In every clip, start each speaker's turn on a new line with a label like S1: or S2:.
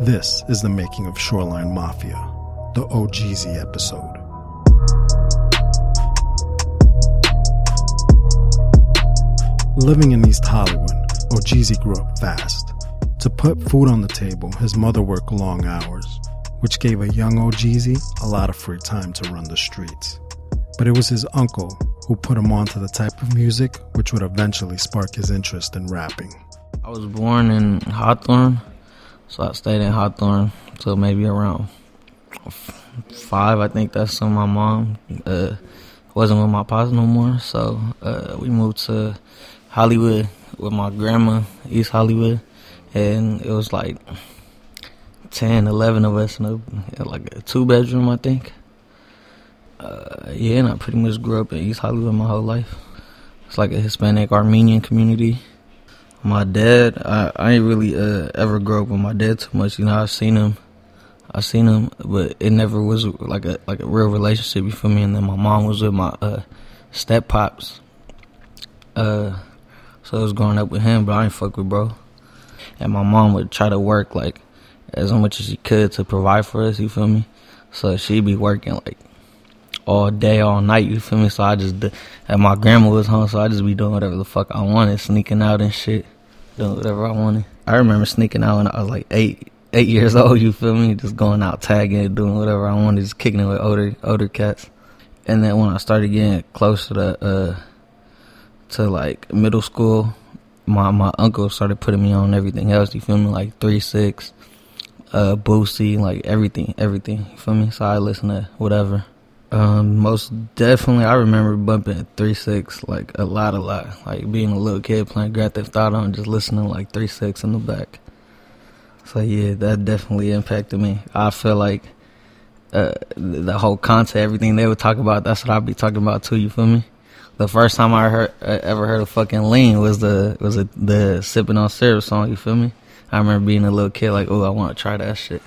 S1: This is the making of Shoreline Mafia, the OhGeesy episode. Living in East Hollywood, OhGeesy grew up fast. To put food on the table, his mother worked long hours, which gave a young OhGeesy a lot of free time to run the streets. But it was his uncle who put him onto the type of music which would eventually spark his interest in rapping.
S2: I was born in Hawthorne, so I stayed in Hawthorne until maybe around five. I think that's when my mom uh, wasn't with my pops no more, so uh, we moved to Hollywood with my grandma, East Hollywood, and it was like 10, 11 of us in a, like a two bedroom, I think. Uh, yeah, and I pretty much grew up in East Hollywood my whole life. It's like a Hispanic Armenian community. My dad, I, I ain't really uh, ever grow up with my dad too much. You know, I've seen him, I seen him, but it never was like a like a real relationship. You feel me? And then my mom was with my uh, step pops. Uh, so I was growing up with him, but I ain't fuck with bro. And my mom would try to work like as much as she could to provide for us. You feel me? So she'd be working like all day, all night. You feel me? So I just and my grandma was home, so I just be doing whatever the fuck I wanted, sneaking out and shit, doing whatever I wanted. I remember sneaking out when I was like eight, eight years old. You feel me? Just going out tagging, doing whatever I wanted, just kicking it with older older cats. And then when I started getting closer to uh to like middle school, my my uncle started putting me on everything else. You feel me? Like three six, uh, Boosie, like everything, everything. You feel me? So I listen to whatever. Um, most definitely, I remember bumping three six like a lot, a lot. Like being a little kid playing Grand Theft Auto and just listening like three six in the back. So yeah, that definitely impacted me. I feel like uh, the whole content, everything they would talk about, that's what I'd be talking about too. You feel me? the first time I heard uh, ever heard of fucking lean was the was a, the sipping on syrup song. You feel me? I remember being a little kid, like, oh, I want to try that shit.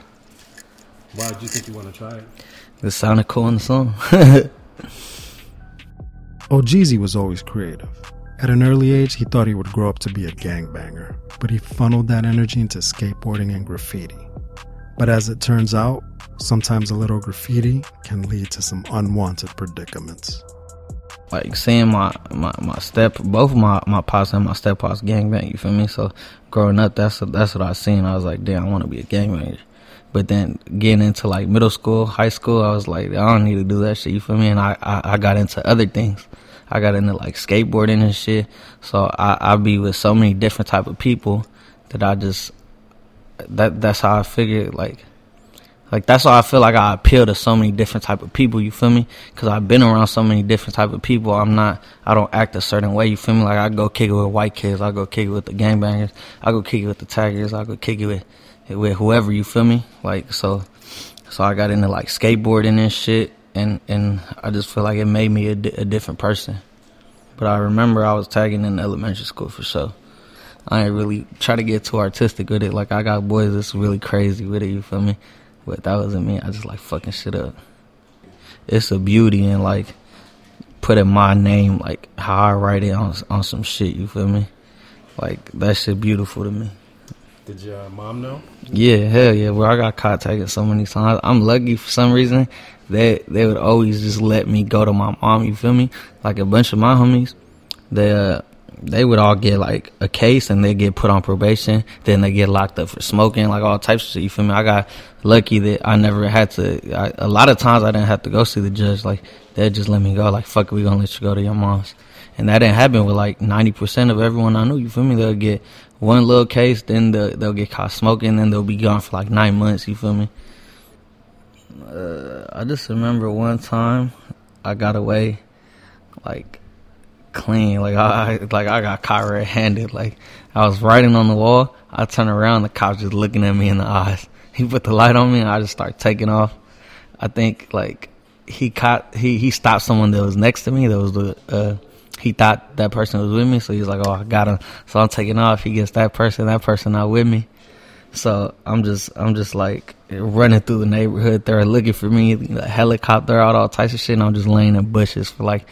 S1: Why did you think you want to try it?
S2: It sounded cool in the song.
S1: OhGeesy was always creative. At an early age, he thought he would grow up to be a gangbanger, but he funneled that energy into skateboarding and graffiti. But as it turns out, sometimes a little graffiti can lead to some unwanted predicaments
S2: like seeing my, my, my step both my my pops and my step pops gangbang. You feel me? So growing up, that's that's what I seen. I was like, damn, I want to be a gangbanger. But then getting into like middle school, high school, I was like, I don't need to do that shit. You feel me? And I I, I got into other things. I got into like skateboarding and shit. So I I be with so many different type of people that I just that that's how I figured like like that's why I feel like I appeal to so many different type of people. You feel me? Because I've been around so many different type of people. I'm not. I don't act a certain way. You feel me? Like I go kick it with white kids. I go kick it with the gangbangers. I go kick it with the tigers. I go kick it with with whoever. You feel me? Like so. So I got into like skateboarding and shit, and and I just feel like it made me a, di- a different person. But I remember I was tagging in elementary school for sure. I ain't really try to get too artistic with it. Like I got boys that's really crazy with it. You feel me? But that wasn't me. I just like fucking shit up. It's a beauty in like putting my name like how I write it on on some shit. You feel me? Like that shit beautiful to me.
S1: Did your mom know?
S2: Yeah, hell yeah. Well, I got caught taking so many times. I'm lucky for some reason. that they would always just let me go to my mom. You feel me? Like a bunch of my homies, they uh, they would all get like a case and they get put on probation. Then they get locked up for smoking, like all types of shit. You feel me? I got lucky that I never had to. I, a lot of times I didn't have to go see the judge. Like they just let me go. Like fuck, it, we gonna let you go to your mom's. And that didn't happen with like ninety percent of everyone I knew. You feel me? They'll get one little case, then they'll, they'll get caught smoking, and they'll be gone for like nine months. You feel me? Uh, I just remember one time I got away, like clean. Like I like I got caught red handed. Like I was writing on the wall. I turn around, the cop just looking at me in the eyes. He put the light on me, and I just start taking off. I think like he caught he he stopped someone that was next to me. That was the uh, he thought that person was with me, so he's like, "Oh, I got him." So I'm taking off. He gets that person, that person not with me. So I'm just I'm just like running through the neighborhood. They're looking for me. The helicopter out, all types of shit. And I'm just laying in bushes for like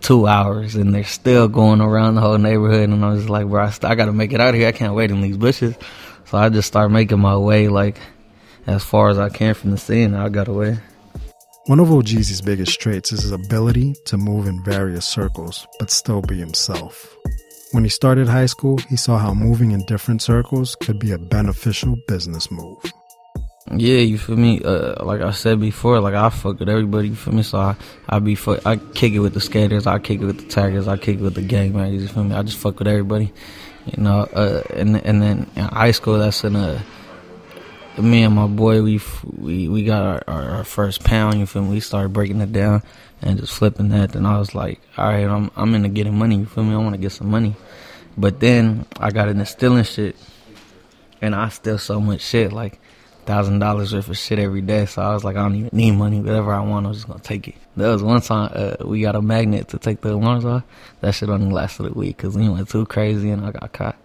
S2: two hours and they're still going around the whole neighborhood. And I was like, bro, I, st- I got to make it out of here. I can't wait in these bushes. So I just start making my way like as far as I can from the scene. I got away.
S1: One of OhGeesy's biggest traits is his ability to move in various circles, but still be himself. When he started high school, he saw how moving in different circles could be a beneficial business move.
S2: Yeah, you feel me? Uh, like I said before, like I fuck with everybody. You feel me? So I, I be fuck, I kick it with the skaters, I kick it with the taggers, I kick it with the gang members. You feel me? I just fuck with everybody. You know, uh, and and then in high school, that's in a me and my boy, we we we got our, our, our, first pound. You feel me? We started breaking it down and just flipping that. And I was like, all right, I'm I'm into getting money. You feel me? I want to get some money. But then I got into stealing shit, and I steal so much shit, like thousand dollars worth of shit every day. So I was like, I don't even need money. Whatever I want, I'm just gonna take it. There was one time uh, we got a magnet to take the alarms off. That shit only lasted a week because we went too crazy and I got caught.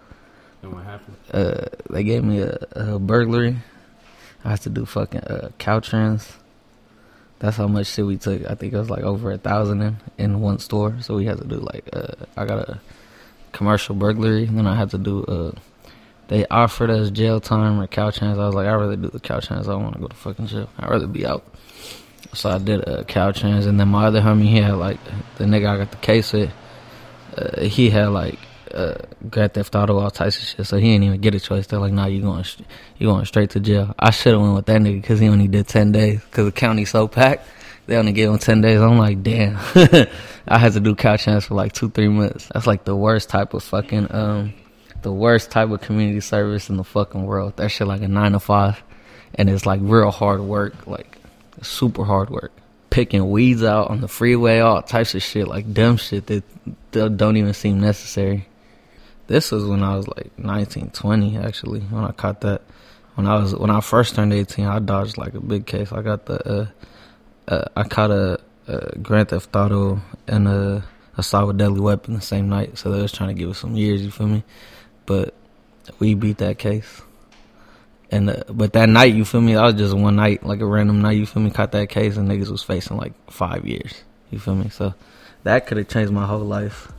S3: And what happened?
S2: Uh, they gave me a, a burglary I had to do fucking uh, Caltrans. That's how much shit we took. I think it was like over a thousand in, in one store. So we had to do like uh, I got a commercial burglary. Then I had to do uh, they offered us jail time or Caltrans. I was like, I'd rather do the Caltrans. I don't want to go to fucking jail. I'd rather be out. So I did a uh, Caltrans. And then my other homie, he had like the nigga I got the case with. Uh, he had like uh, Grand Theft Auto, all types of shit. So he didn't even get a choice. They're like, "Nah, you going you going straight to jail." I should have went with that nigga because he only did ten days. Because the county's so packed, they only gave him ten days. I'm like, damn. I had to do Caltrans for like two, three months. That's like the worst type of fucking um, the worst type of community service in the fucking world. That shit like a nine to five, and it's like real hard work, like super hard work picking weeds out on the freeway, all types of shit, like dumb shit that don't even seem necessary. This was when I was like 19, 20 actually, when I caught that. When I was when I first turned 18, I dodged like a big case. I got the uh, uh, I caught a, a Grand Theft Auto and a assault with deadly weapon the same night. So they was trying to give us some years, you feel me? But we beat that case. And uh, but that night, you feel me? That was just one night, like a random night. You feel me? Caught that case, and niggas was facing like five years. You feel me? So that could have changed my whole life.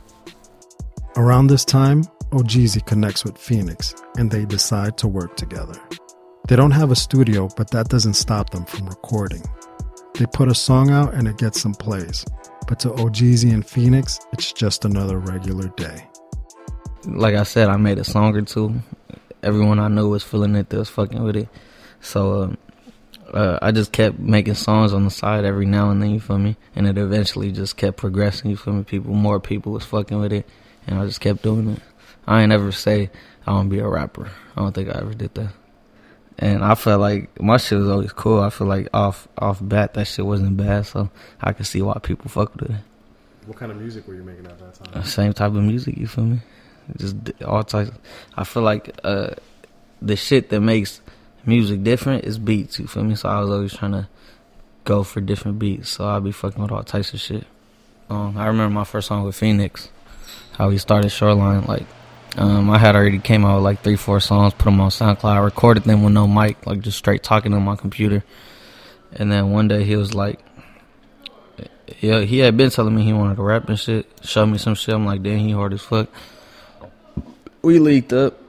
S1: Around this time, OhGeesy connects with Fenix and they decide to work together. They don't have a studio, but that doesn't stop them from recording. They put a song out and it gets some plays, but to OhGeesy and Fenix, it's just another regular day.
S2: Like I said, I made a song or two. Everyone I knew was feeling it, they was fucking with it. So uh, uh, I just kept making songs on the side every now and then, you feel me? And it eventually just kept progressing, you feel me? People, more people was fucking with it, and I just kept doing it. I ain't ever say I want to be a rapper. I don't think I ever did that. And I felt like my shit was always cool. I feel like off off bat that shit wasn't bad, so I could see why people fuck with it.
S3: What kind of music were you making at that time?
S2: Same type of music, you feel me? Just all types. I feel like uh, the shit that makes music different is beats. You feel me? So I was always trying to go for different beats. So I'll be fucking with all types of shit. Um, I remember my first song with Fenix, how he started Shoreline. Like um, I had already came out with like three, four songs, put them on SoundCloud. Recorded them with no mic, like just straight talking on my computer. And then one day he was like, yeah, he had been telling me he wanted to rap and shit. Show me some shit. I'm like, damn, he hard as fuck. We leaked up,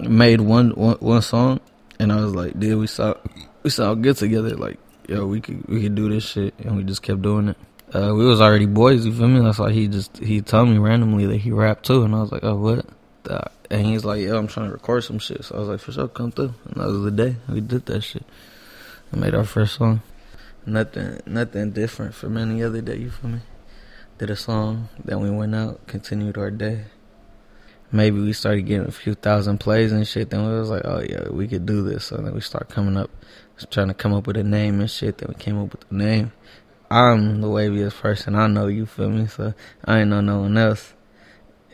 S2: made one, one, one song, and I was like, dude, we saw we sound good together. Like, yo, we could we could do this shit, and we just kept doing it. Uh, we was already boys, you feel me? That's why he just he told me randomly that he rapped too, and I was like, oh what? And he's like, "Yo, I'm trying to record some shit." So I was like, "For sure, come through." And that was the day we did that shit. I made our first song. Nothing, nothing different from any other day. You feel me? Did a song, then we went out, continued our day. Maybe we started getting a few thousand plays and shit. Then we was like, "Oh yeah, we could do this." So then we start coming up, trying to come up with a name and shit. Then we came up with the name. I'm the waviest person I know. You feel me? So I ain't know no one else.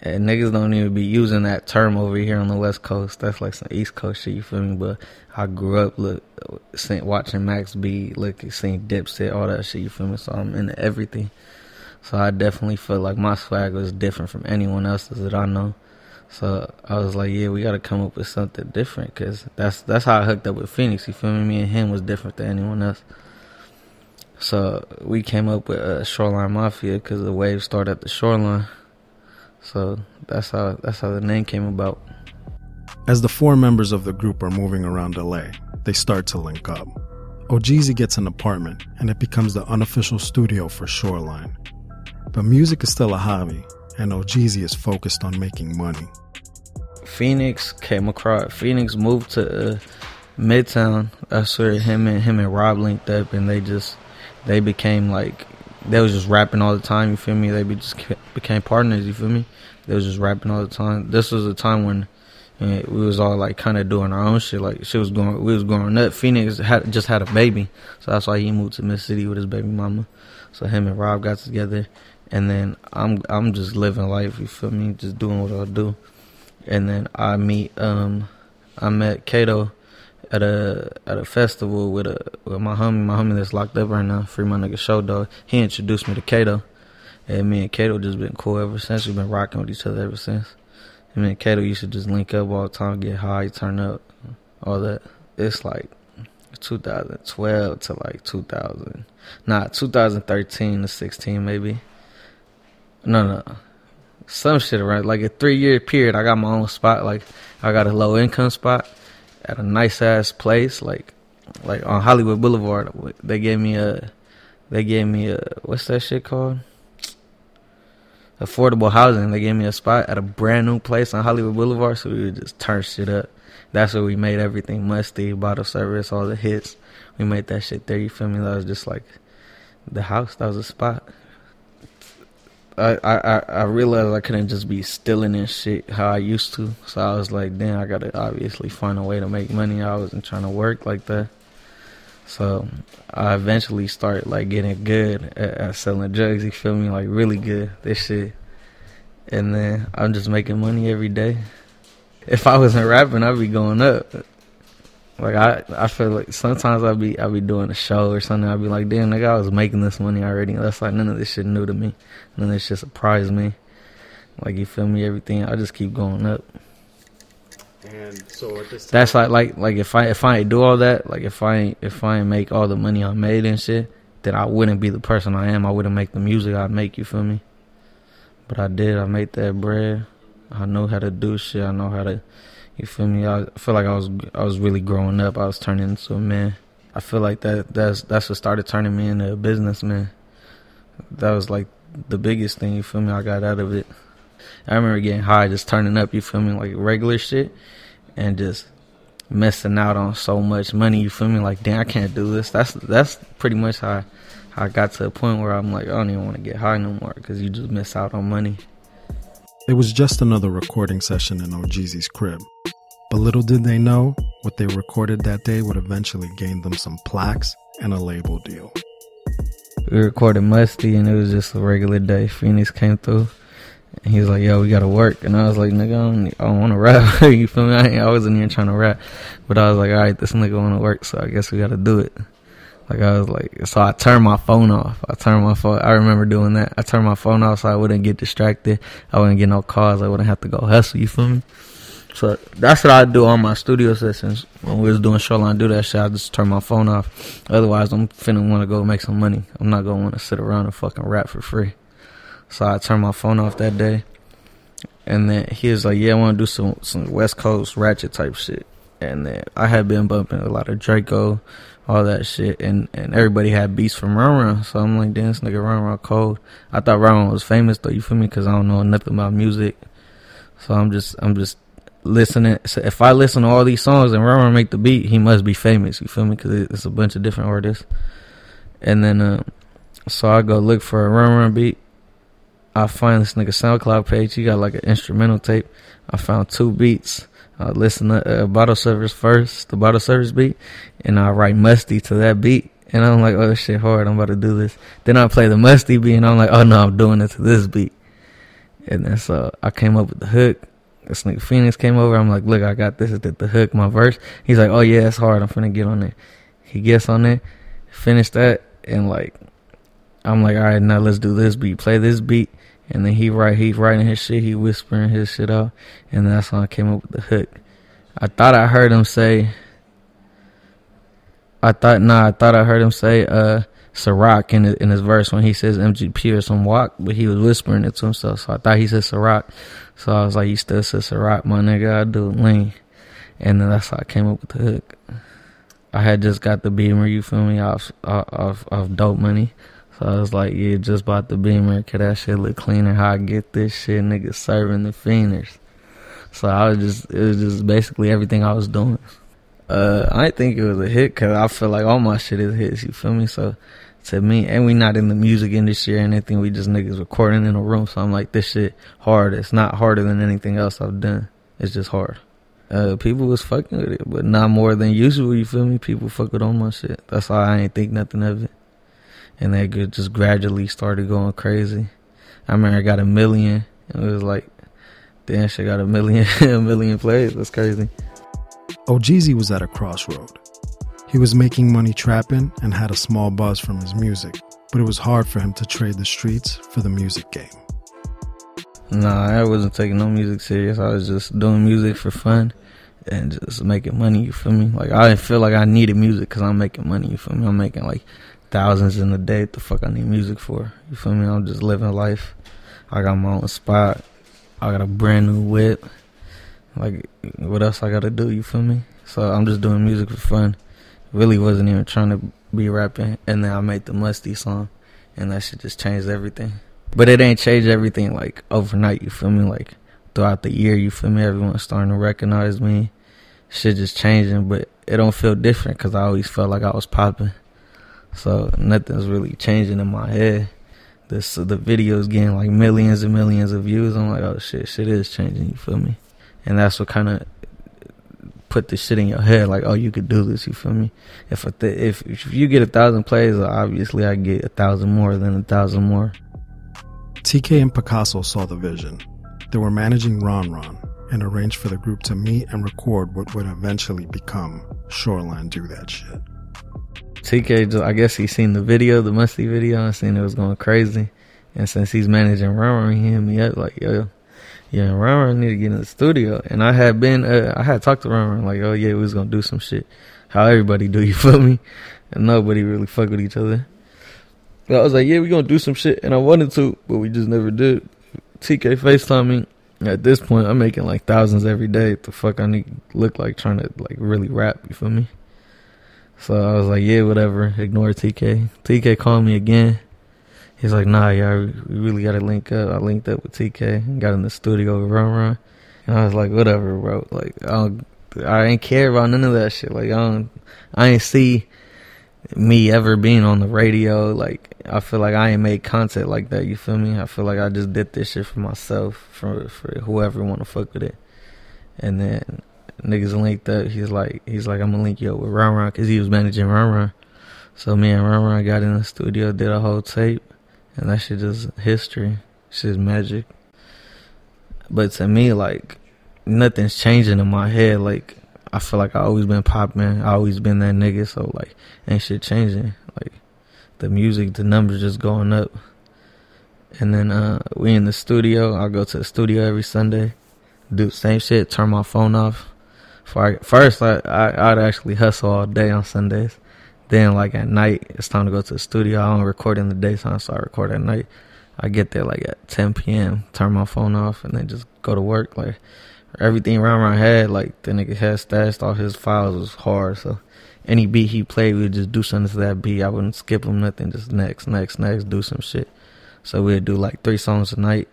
S2: And niggas don't even be using that term over here on the West Coast. That's like some East Coast shit, you feel me? But I grew up look, seeing, watching Max B, look, seeing Dipset, all that shit, you feel me? So I'm into everything. So I definitely feel like my swag was different from anyone else's that I know. So I was like, yeah, we got to come up with something different because that's that's how I hooked up with Fenix. You feel me? Me and him was different than anyone else. So we came up with uh, Shoreline Mafia because the wave started at the shoreline. So that's how that's how the name came about.
S1: As the four members of the group are moving around LA, they start to link up. OhGeesy gets an apartment, and it becomes the unofficial studio for Shoreline. But music is still a hobby, and OhGeesy is focused on making money.
S2: Fenix came across. Fenix moved to uh, Midtown. That's where him and him and Rob linked up, and they just they became like they was just rapping all the time. You feel me? They be just became partners. You feel me? They was just rapping all the time. This was a time when uh, we was all like kind of doing our own shit. Like she was going, we was growing up. Fenix had just had a baby, so that's why he moved to Mid City with his baby mama. So him and Rob got together, and then I'm I'm just living life. You feel me? Just doing what I do and then I meet um I met Kato at a at a festival with a with my homie, my homie that's locked up right now, free my nigga show dog. He introduced me to Kato. And me and Kato just been cool ever since. We've been rocking with each other ever since. And me and Kato used to just link up all the time, get high, turn up, all that. It's like 2012 to like 2000, not 2013 to 16 maybe. No, no, some shit around like a three year period. I got my own spot. Like I got a low income spot at a nice ass place. Like like on Hollywood Boulevard. They gave me a they gave me a what's that shit called? Affordable housing. They gave me a spot at a brand new place on Hollywood Boulevard, so we would just turn shit up. That's where we made everything musty, bottle service, all the hits. We made that shit there. You feel me? That was just like the house. That was a spot. I, I I realized I couldn't just be stealing and shit how I used to. So I was like, damn, I gotta obviously find a way to make money. I wasn't trying to work like that. So I eventually started like getting good at, at selling drugs. You feel me? Like really good. This shit. And then I'm just making money every day. If I wasn't rapping, I'd be going up. Like I, I feel like sometimes I'll be, I'll be doing a show or something. I'll be like, damn, nigga, I was making this money already. That's like none of this shit new to me. None of this shit surprised me. Like you feel me? Everything. I just keep going up.
S3: And so at this time,
S2: That's like, like, like if I, if I ain't do all that, like if I, ain't, if I ain't make all the money I made and shit, then I wouldn't be the person I am. I wouldn't make the music I make. You feel me? But I did. I made that bread. I know how to do shit. I know how to you feel me? I feel like I was I was really growing up. I was turning into a man. I feel like that that's that's what started turning me into a businessman. That was like the biggest thing. You feel me? I got out of it. I remember getting high, just turning up. You feel me? Like regular shit, and just missing out on so much money. You feel me? Like damn, I can't do this. That's that's pretty much how. I, how I got to a point where I'm like, I don't even want to get high no more because you just miss out on money.
S1: It was just another recording session in OhGeesy's crib. But little did they know, what they recorded that day would eventually gain them some plaques and a label deal.
S2: We recorded Musty and it was just a regular day. Fenix came through and he was like, yo, we gotta work. And I was like, nigga, I don't, wanna rap. you feel me? I, I wasn't even trying to rap. But I was like, alright, this nigga wanna work, so I guess we gotta do it. Like I was like, so I turned my phone off. I turned my phone. I remember doing that. I turned my phone off so I wouldn't get distracted. I wouldn't get no calls. I wouldn't have to go hustle. You feel me? So that's what I do on my studio sessions. When we was doing Shoreline, do that shit. I just turn my phone off. Otherwise, I'm finna want to go make some money. I'm not gonna want to sit around and fucking rap for free. So I turned my phone off that day, and then he was like, "Yeah, I want to do some some West Coast ratchet type shit." And then I had been bumping a lot of Drakeo, all that shit, and and everybody had beats from Ron Ron. So I'm like, "Damn, this nigga Ron Ron cold." I thought Ron Ron was famous though. You feel me? Because I don't know nothing about music. So I'm just I'm just listening. So if I listen to all these songs and Ron Ron make the beat, he must be famous. You feel me? Because it's a bunch of different artists. And then, uh, so I go look for a Ron Ron beat. I find this nigga SoundCloud page. He got like an instrumental tape. I found two beats. I listen to uh, Bottle Service first, the Bottle Service beat, and I write Musty to that beat. And I'm like, oh shit, hard. I'm about to do this. Then I play the Musty beat, and I'm like, oh no, I'm doing it to this beat. And then so I came up with the hook this nigga Fenix came over. I'm like, look, I got this. Is the, the hook, my verse. He's like, oh yeah, it's hard. I'm finna get on it. He gets on it, finish that, and like, I'm like, all right, now let's do this beat. Play this beat, and then he write, he writing his shit, he whispering his shit out, and that's when I came up with the hook. I thought I heard him say. I thought nah, I thought I heard him say uh Ciroc in in his verse when he says MGP or some walk, but he was whispering it to himself. So I thought he said Ciroc. So I was like, you still said Ciroc, my nigga. I do lean. and then that's how I came up with the hook. I had just got the Beamer, you feel me, off of off off dope money. So I was like, yeah, just bought the Beamer. Could that shit look cleaner? How I get this shit, nigga, serving the fienders. So I was just, it was just basically everything I was doing. Uh, I think it was a hit because I feel like all my shit is hits. You feel me? So to me, and we not in the music industry or anything. We just niggas recording in a room. So I'm like, this shit hard. It's not harder than anything else I've done. It's just hard. Uh, people was fucking with it, but not more than usual. You feel me? People fuck with all my shit. That's why I ain't think nothing of it. And they just gradually started going crazy. I remember I got a million. And it was like, damn, shit got a million, a million plays. That's crazy.
S1: OhGeesy was at a crossroad. He was making money trapping and had a small buzz from his music, but it was hard for him to trade the streets for the music game.
S2: Nah, I wasn't taking no music serious. I was just doing music for fun and just making money. You feel me? Like I didn't feel like I needed music because I'm making money. You feel me? I'm making like thousands in a day. What the fuck I need music for? You feel me? I'm just living life. I got my own spot. I got a brand new whip. Like what else I gotta do? You feel me? So I'm just doing music for fun. Really wasn't even trying to be rapping. And then I made the Musty song, and that shit just changed everything. But it ain't changed everything like overnight. You feel me? Like throughout the year, you feel me? Everyone's starting to recognize me. Shit just changing, but it don't feel different because I always felt like I was popping. So nothing's really changing in my head. This the videos getting like millions and millions of views. I'm like, oh shit, shit is changing. You feel me? And that's what kind of put the shit in your head, like, oh, you could do this. You feel me? If th- if if you get a thousand plays, obviously I get a thousand more than a thousand more.
S1: TK and Picasso saw the vision. They were managing Ron Ron and arranged for the group to meet and record what would eventually become Shoreline Do That Shit.
S2: TK, just, I guess he seen the video, the musty video, and seen it was going crazy. And since he's managing Ron, he hit me up like, yo, yeah, Ron need to get in the studio. And I had been, uh, I had talked to Ron like, oh yeah, we was gonna do some shit. How everybody do, you feel me? And nobody really fuck with each other. But I was like, yeah, we gonna do some shit, and I wanted to, but we just never did. TK FaceTime me. At this point, I'm making like thousands every day. The fuck I need look like trying to like really rap? You feel me? So I was like, yeah, whatever. Ignore TK. TK called me again. He's like, nah, yeah, we really got to link up. I linked up with TK got in the studio with Ron Ron. And I was like, whatever, bro. Like, I don't, I ain't care about none of that shit. Like, I don't, I ain't see me ever being on the radio. Like, I feel like I ain't made content like that. You feel me? I feel like I just did this shit for myself, for for whoever want to fuck with it. And then niggas linked up. He's like, he's like, I'm gonna link you up with Ron Ron because he was managing Ron Ron. So me and Ron Ron got in the studio, did a whole tape, and that shit is history. Shit's magic. But to me, like, nothing's changing in my head. Like, I feel like I always been popping. I always been that nigga. So like, ain't shit changing. Like, the music, the numbers just going up. And then uh, we in the studio. I go to the studio every Sunday, do the same shit. Turn my phone off. First, I, I I'd actually hustle all day on Sundays. Then like at night, it's time to go to the studio. I don't record in the daytime, so I record at night. I get there like at 10 p.m. Turn my phone off and then just go to work. Like everything around my head, like the nigga had stashed all his files was hard. So any beat he played, we'd just do something to that beat. I wouldn't skip him nothing. Just next, next, next, do some shit. So we'd do like three songs a night.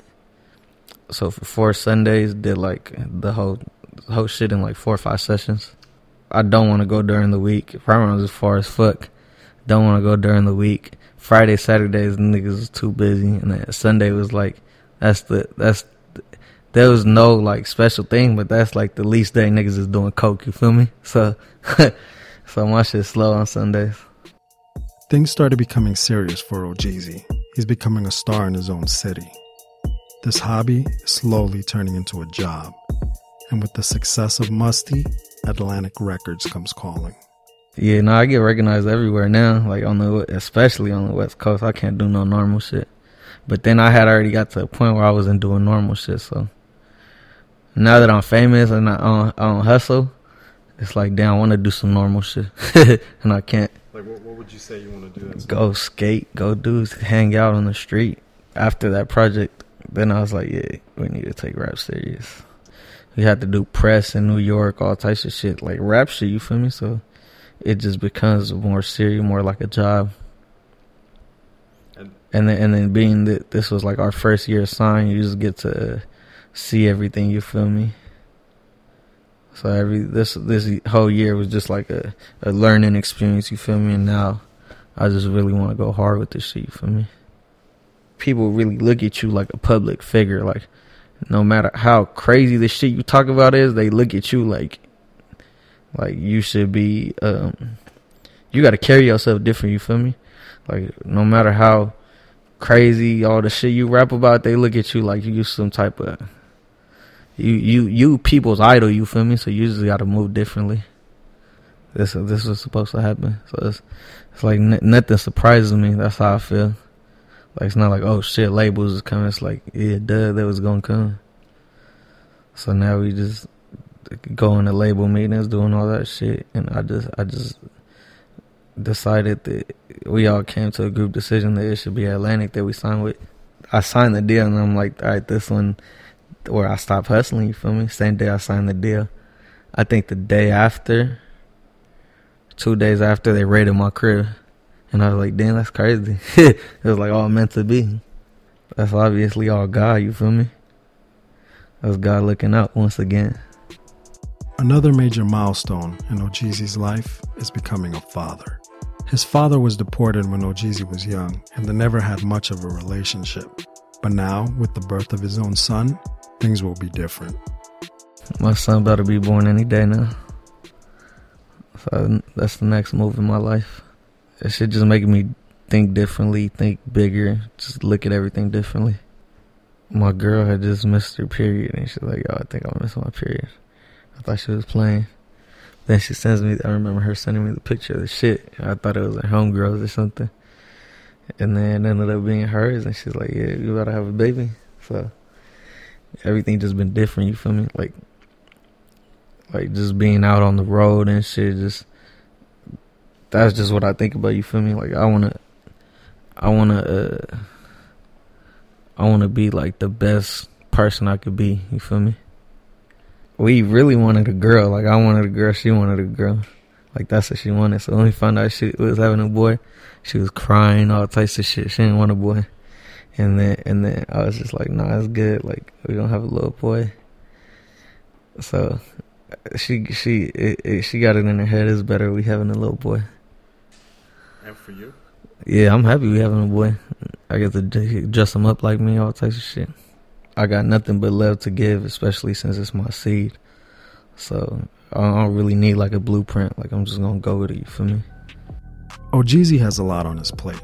S2: So for four Sundays, did like the whole whole shit in like four or five sessions. I don't want to go during the week. Friday was as far as fuck. Don't want to go during the week. Friday, Saturdays, niggas was too busy, and then Sunday was like, that's the that's there was no like special thing, but that's like the least day niggas is doing coke. You feel me? So, so my shit slow on Sundays.
S1: Things started becoming serious for OhGeesy. He's becoming a star in his own city. This hobby is slowly turning into a job, and with the success of Musty, Atlantic Records comes calling.
S2: Yeah, no, I get recognized everywhere now. Like on the, especially on the West Coast, I can't do no normal shit. But then I had already got to a point where I wasn't doing normal shit. So now that I'm famous and I don't, I don't hustle, it's like damn, I want to do some normal shit, and I can't.
S3: Like, what, what would you say you want to do?
S2: Go skate, go do, hang out on the street. After that project, then I was like, yeah, we need to take rap serious. We had to do press in New York, all types of shit, like rap shit. You feel me? So it just becomes more serious, more like a job.
S3: And
S2: then, and then being that this was like our first year signed, you just get to see everything. You feel me? So every this this whole year was just like a, a learning experience. You feel me? And now I just really want to go hard with this shit. You feel me? People really look at you like a public figure. Like no matter how crazy the shit you talk about is, they look at you like like you should be. um You got to carry yourself different. You feel me? Like no matter how crazy all the shit you rap about, they look at you like you some type of you you you people's idol. You feel me? So you just got to move differently. This this was supposed to happen. So it's it's like n- nothing surprises me. That's how I feel. Like it's not like oh shit labels is coming. It's like yeah, duh, that was gonna come. So now we just going to label meetings, doing all that shit, and I just I just decided that we all came to a group decision that it should be Atlantic that we signed with. I signed the deal, and I'm like, all right, this one where I stopped hustling. You feel me? Same day I signed the deal. I think the day after, two days after, they raided my crib, and I was like, damn, that's crazy. it was like all meant to be. That's obviously all God. You feel me? That's God looking out once again.
S1: Another major milestone in OhGeesy's life is becoming a father. His father was deported when OhGeesy was young, and they never had much of a relationship. But now, with the birth of his own son, things will be different.
S2: My son about to be born any day now. So that's the next move in my life. It shit just make me think differently, think bigger, just look at everything differently. My girl had just missed her period, and she's like, "Yo, I think I'm missed my period." I thought she was playing. Then she sends me. I remember her sending me the picture of the shit. I thought it was her homegirls or something. And then it ended up being hers, and she's like, "Yeah, you gotta have a baby." So everything just been different. You feel me? Like, like just being out on the road and shit. Just that's just what I think about. You feel me? Like I wanna, I wanna, uh, I wanna be like the best person I could be. You feel me? We really wanted a girl. Like I wanted a girl. She wanted a girl. Like that's what she wanted. So when we found out she was having a boy, she was crying all types of shit. She didn't want a boy. And then and then I was just like, nah, it's good. Like we don't have a little boy. So she she it, it, she got it in her head. It's better we having a little boy.
S3: And for you,
S2: Yeah, I'm happy we having a boy. I get to dress him up like me, all types of shit. I got nothing but love to give, especially since it's my seed. So I don't really need like a blueprint. Like I'm just gonna go with it. You feel me?
S1: Oh, OhGeesy has a lot on his plate.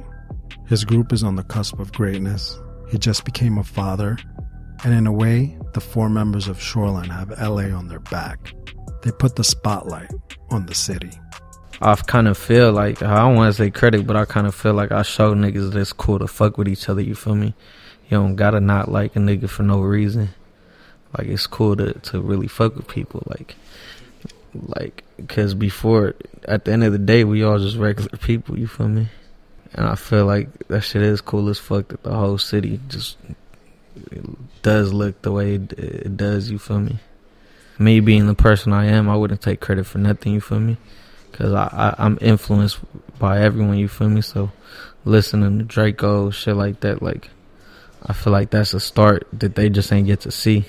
S1: His group is on the cusp of greatness. He just became a father. And in a way, the four members of Shoreline have LA on their back. They put the spotlight on the city.
S2: I kind of feel like I don't want to say credit, but I kind of feel like I show niggas that it's cool to fuck with each other. You feel me? You don't gotta not like a nigga for no reason. Like it's cool to to really fuck with people. Like, like because before at the end of the day, we all just regular people. You feel me? And I feel like that shit is cool as fuck that the whole city just does look the way it, it does. You feel me? Me being the person I am, I wouldn't take credit for nothing. You feel me? Cause I, I I'm influenced by everyone. You feel me? So listening to Drakeo, shit like that, like I feel like that's a start that they just ain't get to see.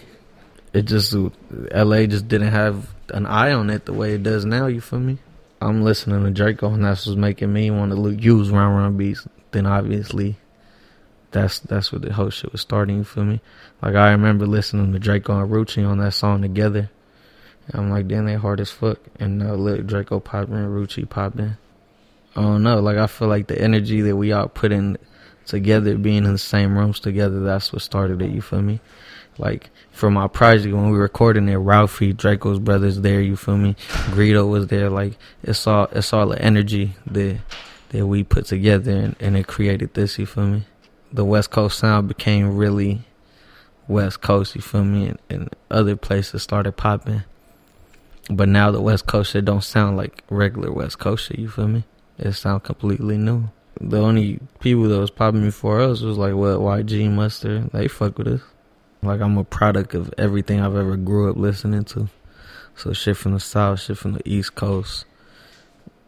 S2: It just LA just didn't have an eye on it the way it does now. You feel me? I'm listening to Drakeo, and that's what's making me want to look, use Ron Ron beats. Then obviously, that's that's what the whole shit was starting. You feel me? Like I remember listening to Drakeo and Rucci on that song together. I'm like, damn, they hard as fuck. And uh, look, Drakeo popped in, Rucci popped in. I don't know. Like I feel like the energy that we all put in together, being in the same rooms together, that's what started it. You feel me? Like for my project when we were recording it, Ralfy, Drakeo's brothers there. You feel me? Greedo was there. Like it's all it's all the energy that that we put together, and, and it created this. You feel me? The West Coast sound became really West Coast. You feel me? And, and other places started popping. But now the West Coast shit don't sound like regular West Coast shit. You feel me? It sound completely new. The only people that was popping before us was like what YG Mustard. They fuck with us. Like I'm a product of everything I've ever grew up listening to. So shit from the south, shit from the east coast,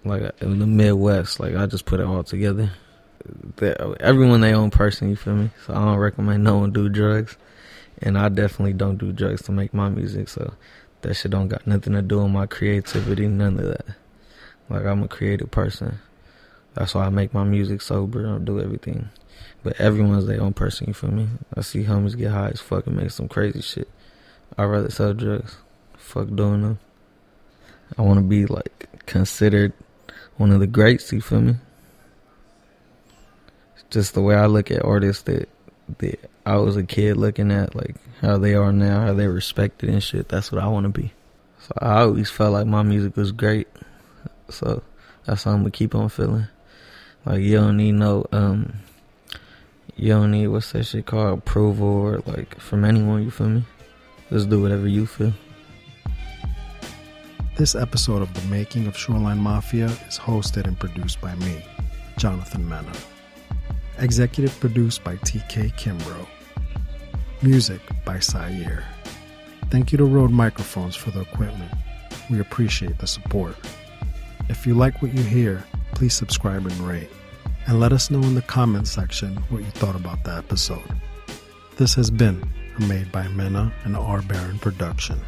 S2: like in the Midwest. Like I just put it all together. Everyone their own person, you feel me? So I don't recommend no one do drugs, and I definitely don't do drugs to make my music. So that shit don't got nothing to do with my creativity, none of that. Like I'm a creative person. That's why I make my music sober. I do everything. But everyone's their own person, you feel me? I see homies get high as fuck and make some crazy shit. I'd rather sell drugs. Fuck doing them. I wanna be like considered one of the greats, you feel me? Just the way I look at artists that that I was a kid looking at like how they are now, how they're respected and shit. That's what I want to be. So I always felt like my music was great. So that's how I'm gonna keep on feeling. Like you don't need no um you don't need what's that shit called approval or like from anyone, you feel me? Just do whatever you feel.
S1: This episode of The Making of Shoreline Mafia is hosted and produced by me, Jonathan Mena. Executive produced by TK Kimbro. Music by Sayer. Thank you to Rode Microphones for the equipment. We appreciate the support. If you like what you hear, please subscribe and rate. And let us know in the comments section what you thought about the episode. This has been a Made by Mena and R. Baron production.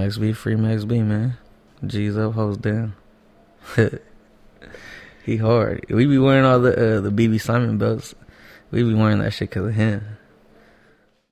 S2: Max B, free Max B, man. G's up, hoes down. he hard. We be wearing all the uh, the BB Simon belts. We be wearing that shit because of him.